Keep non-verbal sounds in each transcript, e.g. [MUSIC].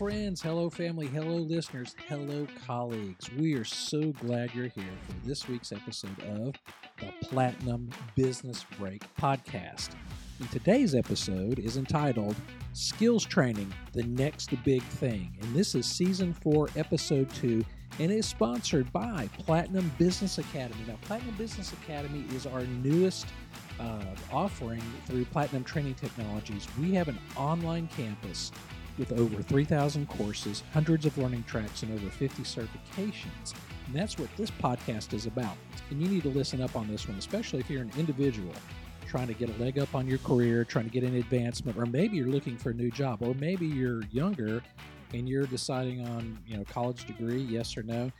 friends, hello, family, hello, listeners, hello, colleagues. We are so glad you're here for this week's episode of the Platinum Business Break podcast. And today's episode is entitled Skills Training The Next Big Thing. And this is season four, episode two, and is sponsored by Platinum Business Academy. Now, Platinum Business Academy is our newest uh, offering through Platinum Training Technologies. We have an online campus with over 3,000 courses, hundreds of learning tracks, and over 50 certifications. And that's what this podcast is about. And you need to listen up on this one, especially if you're an individual trying to get a leg up on your career, trying to get an advancement, or maybe you're looking for a new job, or maybe you're younger and you're deciding on, you know, college degree, yes or no.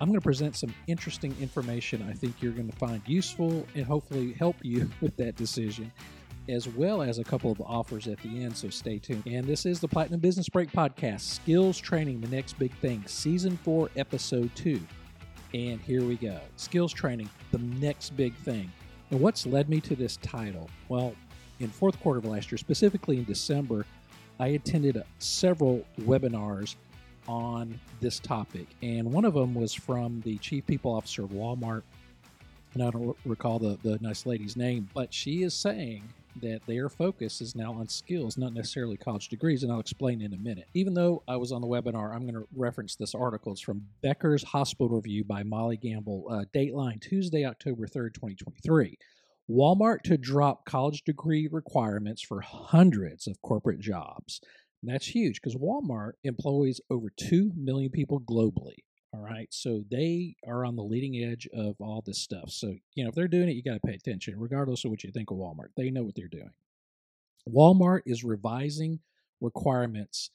I'm going to present some interesting information I think you're going to find useful and hopefully help you [LAUGHS] with that decision as well as a couple of offers at the end, so stay tuned. And this is the Platinum Business Break Podcast Skills Training, the next big thing, Season 4, Episode 2. And here we go Skills Training, the next big thing. And what's led me to this title? Well, in fourth quarter of last year, specifically in December, I attended several webinars on this topic. And one of them was from the Chief People Officer of Walmart. And I don't recall the, the nice lady's name, but she is saying that their focus is now on skills, not necessarily college degrees, and I'll explain in a minute. Even though I was on the webinar, I'm going to reference this article. It's from Becker's Hospital Review by Molly Gamble, uh, Dateline, Tuesday, October 3rd, 2023. Walmart to drop college degree requirements for hundreds of corporate jobs. And that's huge because Walmart employs over 2 million people globally. All right. So they are on the leading edge of all this stuff. So, you know, if they're doing it, you got to pay attention, regardless of what you think of Walmart. They know what they're doing. Walmart is revising requirements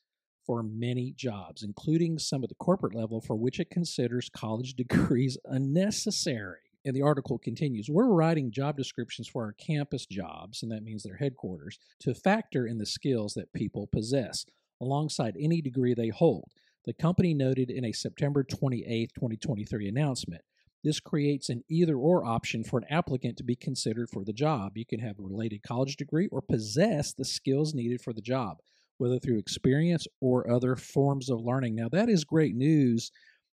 for many jobs, including some at the corporate level for which it considers college [LAUGHS] degrees unnecessary. And the article continues We're writing job descriptions for our campus jobs, and that means their headquarters, to factor in the skills that people possess alongside any degree they hold the company noted in a September 28, 2023 announcement. This creates an either or option for an applicant to be considered for the job. You can have a related college degree or possess the skills needed for the job, whether through experience or other forms of learning. Now, that is great news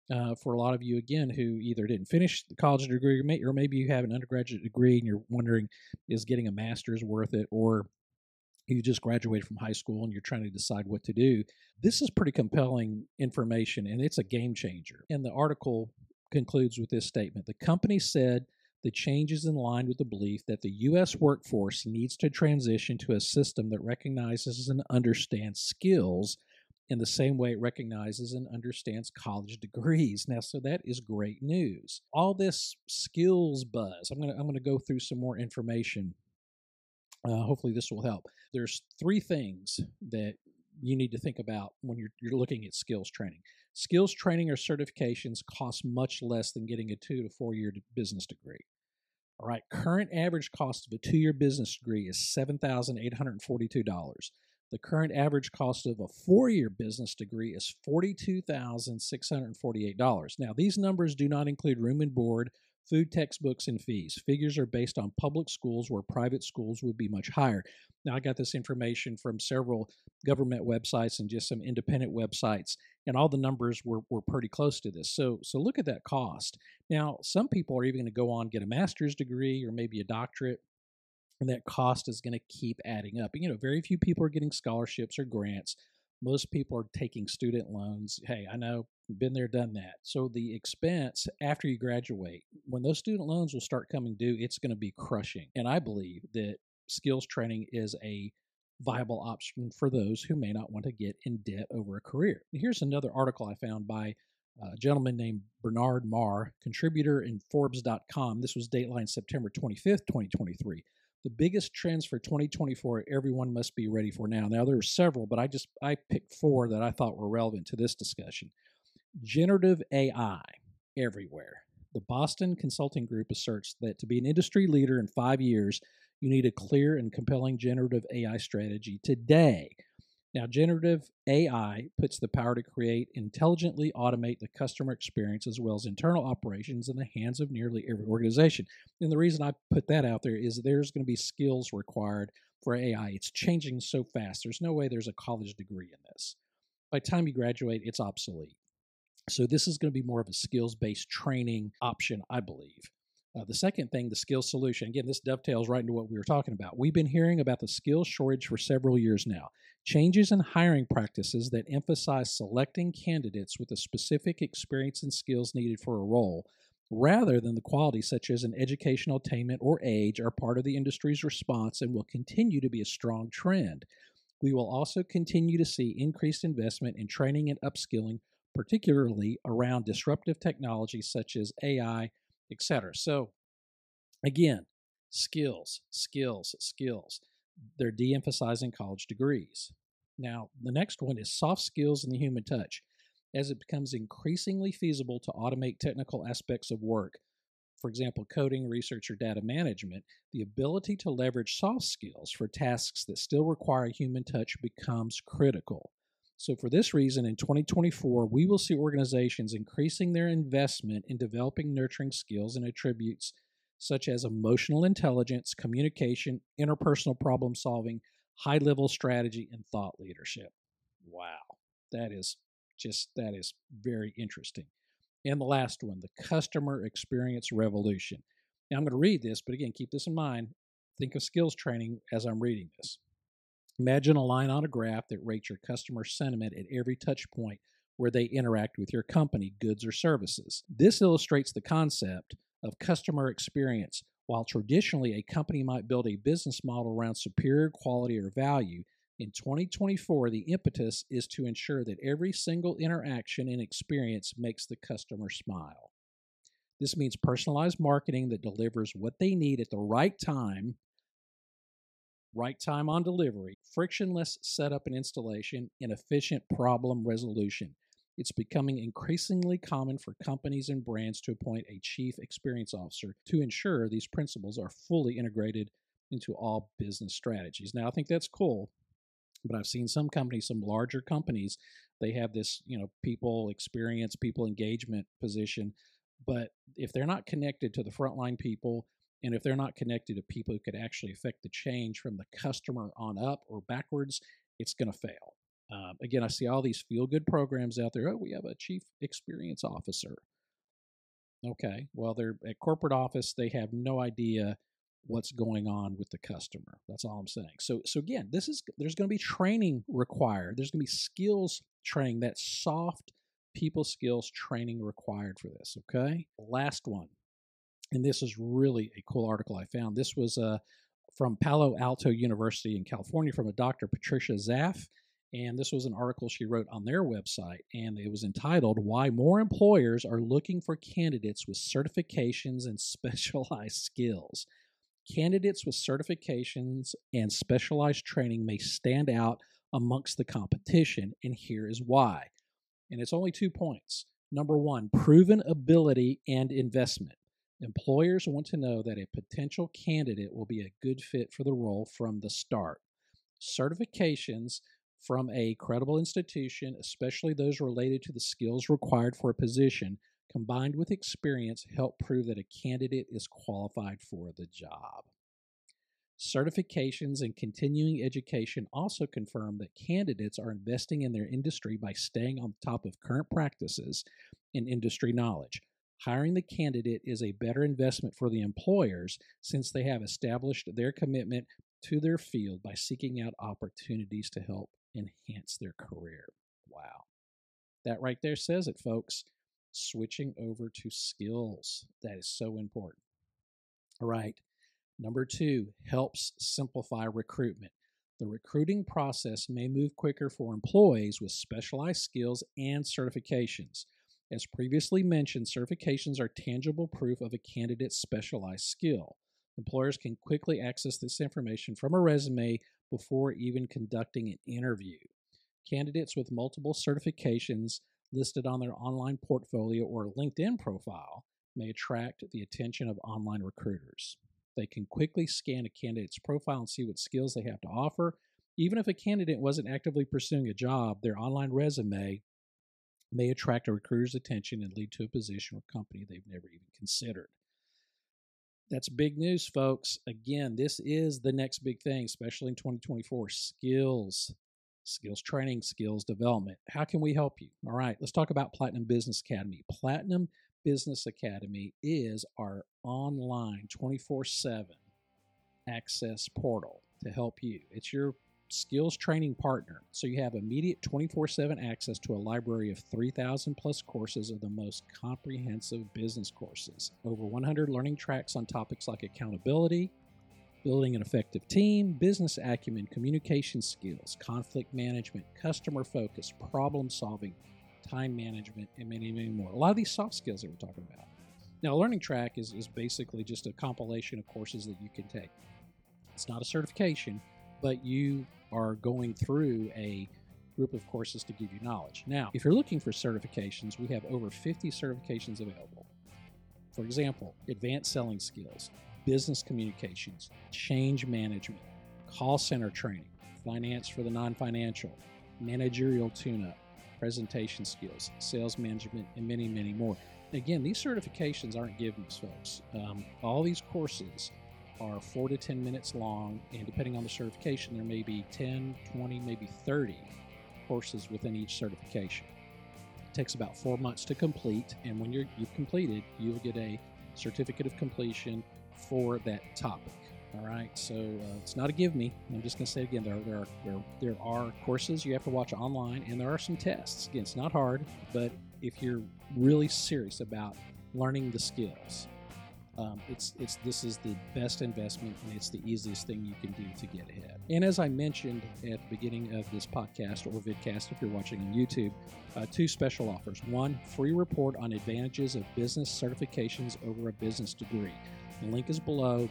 uh, for a lot of you, again, who either didn't finish the college degree or maybe you have an undergraduate degree and you're wondering, is getting a master's worth it? Or you just graduated from high school and you're trying to decide what to do. This is pretty compelling information and it's a game changer. And the article concludes with this statement The company said the change is in line with the belief that the U.S. workforce needs to transition to a system that recognizes and understands skills in the same way it recognizes and understands college degrees. Now, so that is great news. All this skills buzz, I'm going to I'm going to go through some more information uh, hopefully, this will help. There's three things that you need to think about when you're, you're looking at skills training. Skills training or certifications cost much less than getting a two to four year business degree. All right, current average cost of a two year business degree is $7,842. The current average cost of a four year business degree is $42,648. Now, these numbers do not include room and board food textbooks and fees. Figures are based on public schools where private schools would be much higher. Now, I got this information from several government websites and just some independent websites, and all the numbers were, were pretty close to this. So, so look at that cost. Now, some people are even going to go on get a master's degree or maybe a doctorate, and that cost is going to keep adding up. You know, very few people are getting scholarships or grants most people are taking student loans. Hey, I know, been there, done that. So the expense after you graduate, when those student loans will start coming due, it's going to be crushing. And I believe that skills training is a viable option for those who may not want to get in debt over a career. Here's another article I found by a gentleman named Bernard Marr, contributor in Forbes.com. This was Dateline September 25th, 2023 the biggest trends for 2024 everyone must be ready for now. Now there are several, but I just I picked four that I thought were relevant to this discussion. Generative AI everywhere. The Boston Consulting Group asserts that to be an industry leader in 5 years, you need a clear and compelling generative AI strategy today now, generative AI puts the power to create, intelligently automate the customer experience as well as internal operations in the hands of nearly every organization. And the reason I put that out there is there's going to be skills required for AI. It's changing so fast. There's no way there's a college degree in this. by the time you graduate, it's obsolete. So this is going to be more of a skills based training option, I believe. Uh, the second thing, the skill solution. Again, this dovetails right into what we were talking about. We've been hearing about the skills shortage for several years now. Changes in hiring practices that emphasize selecting candidates with the specific experience and skills needed for a role rather than the qualities such as an educational attainment or age are part of the industry's response and will continue to be a strong trend. We will also continue to see increased investment in training and upskilling, particularly around disruptive technologies such as AI, etc. So, again, skills, skills, skills. They're de emphasizing college degrees. Now, the next one is soft skills and the human touch as it becomes increasingly feasible to automate technical aspects of work, for example, coding, research, or data management, the ability to leverage soft skills for tasks that still require human touch becomes critical. So, for this reason, in 2024, we will see organizations increasing their investment in developing nurturing skills and attributes such as emotional intelligence, communication, interpersonal problem solving, high level strategy, and thought leadership. Wow, that is just that is very interesting. And the last one, the customer experience revolution. Now I'm going to read this, but again, keep this in mind. Think of skills training as I'm reading this. Imagine a line on a graph that rates your customer sentiment at every touch point where they interact with your company, goods, or services. This illustrates the concept of customer experience. While traditionally a company might build a business model around superior quality or value, in 2024, the impetus is to ensure that every single interaction and experience makes the customer smile. This means personalized marketing that delivers what they need at the right time, right time on delivery, frictionless setup and installation, and efficient problem resolution. It's becoming increasingly common for companies and brands to appoint a chief experience officer to ensure these principles are fully integrated into all business strategies. Now, I think that's cool but I've seen some companies, some larger companies, they have this, you know, people experience, people engagement position. But if they're not connected to the frontline people, and if they're not connected to people who could actually affect the change from the customer on up or backwards, it's going to fail. Um, again, I see all these feel good programs out there. Oh, we have a chief experience officer. Okay, well, they're at corporate office, they have no idea what's going on with the customer. That's all I'm saying. So so again, this is there's going to be training required. There's going to be skills training, that soft people skills training required for this, okay? Last one. And this is really a cool article I found. This was uh, from Palo Alto University in California from a Dr. Patricia Zaff. And this was an article she wrote on their website, and it was entitled Why More Employers Are Looking for Candidates with Certifications and Specialized Skills. Candidates with certifications and specialized training may stand out amongst the competition, and here is why. And it's only two points. Number one, proven ability and investment. Employers want to know that a potential candidate will be a good fit for the role from the start. Certifications from a credible institution, especially those related to the skills required for a position, combined with experience, help prove that a candidate is qualified for the job. Certifications and continuing education also confirm that candidates are investing in their industry by staying on top of current practices and industry knowledge. Hiring the candidate is a better investment for the employers since they have established their commitment to their field by seeking out opportunities to help enhance their career. Wow. That right there says it, folks switching over to skills. That is so important. All right. Number two, helps simplify recruitment. The recruiting process may move quicker for employees with specialized skills and certifications. As previously mentioned, certifications are tangible proof of a candidate's specialized skill. Employers can quickly access this information from a resume before even conducting an interview. Candidates with multiple certifications listed on their online portfolio or LinkedIn profile may attract the attention of online recruiters. They can quickly scan a candidate's profile and see what skills they have to offer. Even if a candidate wasn't actively pursuing a job, their online resume may attract a recruiter's attention and lead to a position or company they've never even considered. That's big news, folks. Again, this is the next big thing, especially in 2024 skills skills training, skills development. How can we help you? All right, let's talk about Platinum Business Academy. Platinum Business Academy is our online 24 7 access portal to help you. It's your skills training partner. So you have immediate 24 7 access to a library of 3,000 plus courses of the most comprehensive business courses. Over 100 learning tracks on topics like accountability, building an effective team, business acumen, communication skills, conflict management, customer focus, problem solving, time management, and many, many more. A lot of these soft skills that we're talking about. Now, a learning track is, is basically just a compilation of courses that you can take. It's not a certification, but you are going through a group of courses to give you knowledge. Now, if you're looking for certifications, we have over 50 certifications available. For example, advanced selling skills, business communications, change management, call center training, finance for the non financial, managerial tune up, presentation skills, sales management, and many, many more. Again, these certifications aren't given us, folks. Um, all these courses are four to 10 minutes long, and depending on the certification, there may be 10, 20, maybe 30 courses within each certification. It takes about four months to complete, and when you're, you've completed, you'll get a certificate of completion for that topic. All right, so uh, it's not a give me. I'm just going to say again, there, there, are, there, there are courses you have to watch online, and there are some tests. Again, it's not hard, but if you're really serious about learning the skills, um, it's it's this is the best investment and it's the easiest thing you can do to get ahead. And as I mentioned at the beginning of this podcast or vidcast, if you're watching on YouTube, uh, two special offers: one, free report on advantages of business certifications over a business degree. The link is below.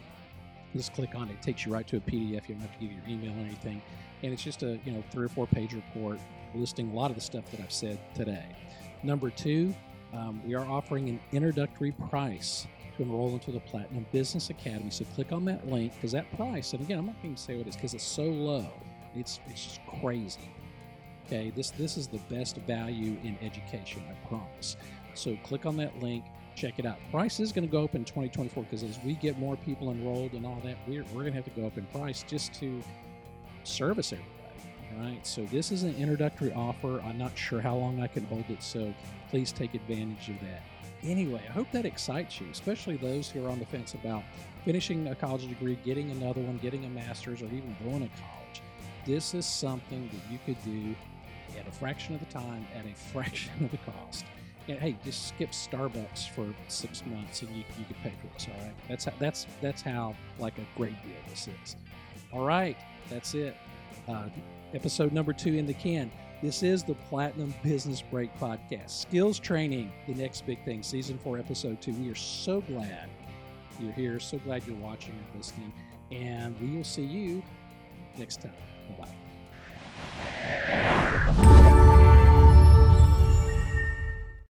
Just click on it. It takes you right to a PDF. You don't have to give your email or anything. And it's just a you know three or four page report listing a lot of the stuff that I've said today. Number two, um, we are offering an introductory price enroll into the Platinum Business Academy. So click on that link because that price, and again, I'm not going to say what it is because it's so low. It's it's just crazy. Okay, this this is the best value in education, I promise. So click on that link, check it out. Price is going to go up in 2024 because as we get more people enrolled and all that, we're, we're going to have to go up in price just to service everybody. All right, so this is an introductory offer. I'm not sure how long I can hold it, so please take advantage of that. Anyway, I hope that excites you, especially those who are on the fence about finishing a college degree, getting another one, getting a master's, or even going to college. This is something that you could do at a fraction of the time, at a [LAUGHS] fraction of the cost. And hey, just skip Starbucks for six months, and you, you could pay for this. All right, that's how, that's that's how like a great deal this is. All right, that's it. Uh, episode number two in the can. This is the Platinum Business Break Podcast. Skills training, the next big thing, season four, episode two. We are so glad you're here. So glad you're watching and listening. And we will see you next time. Bye bye.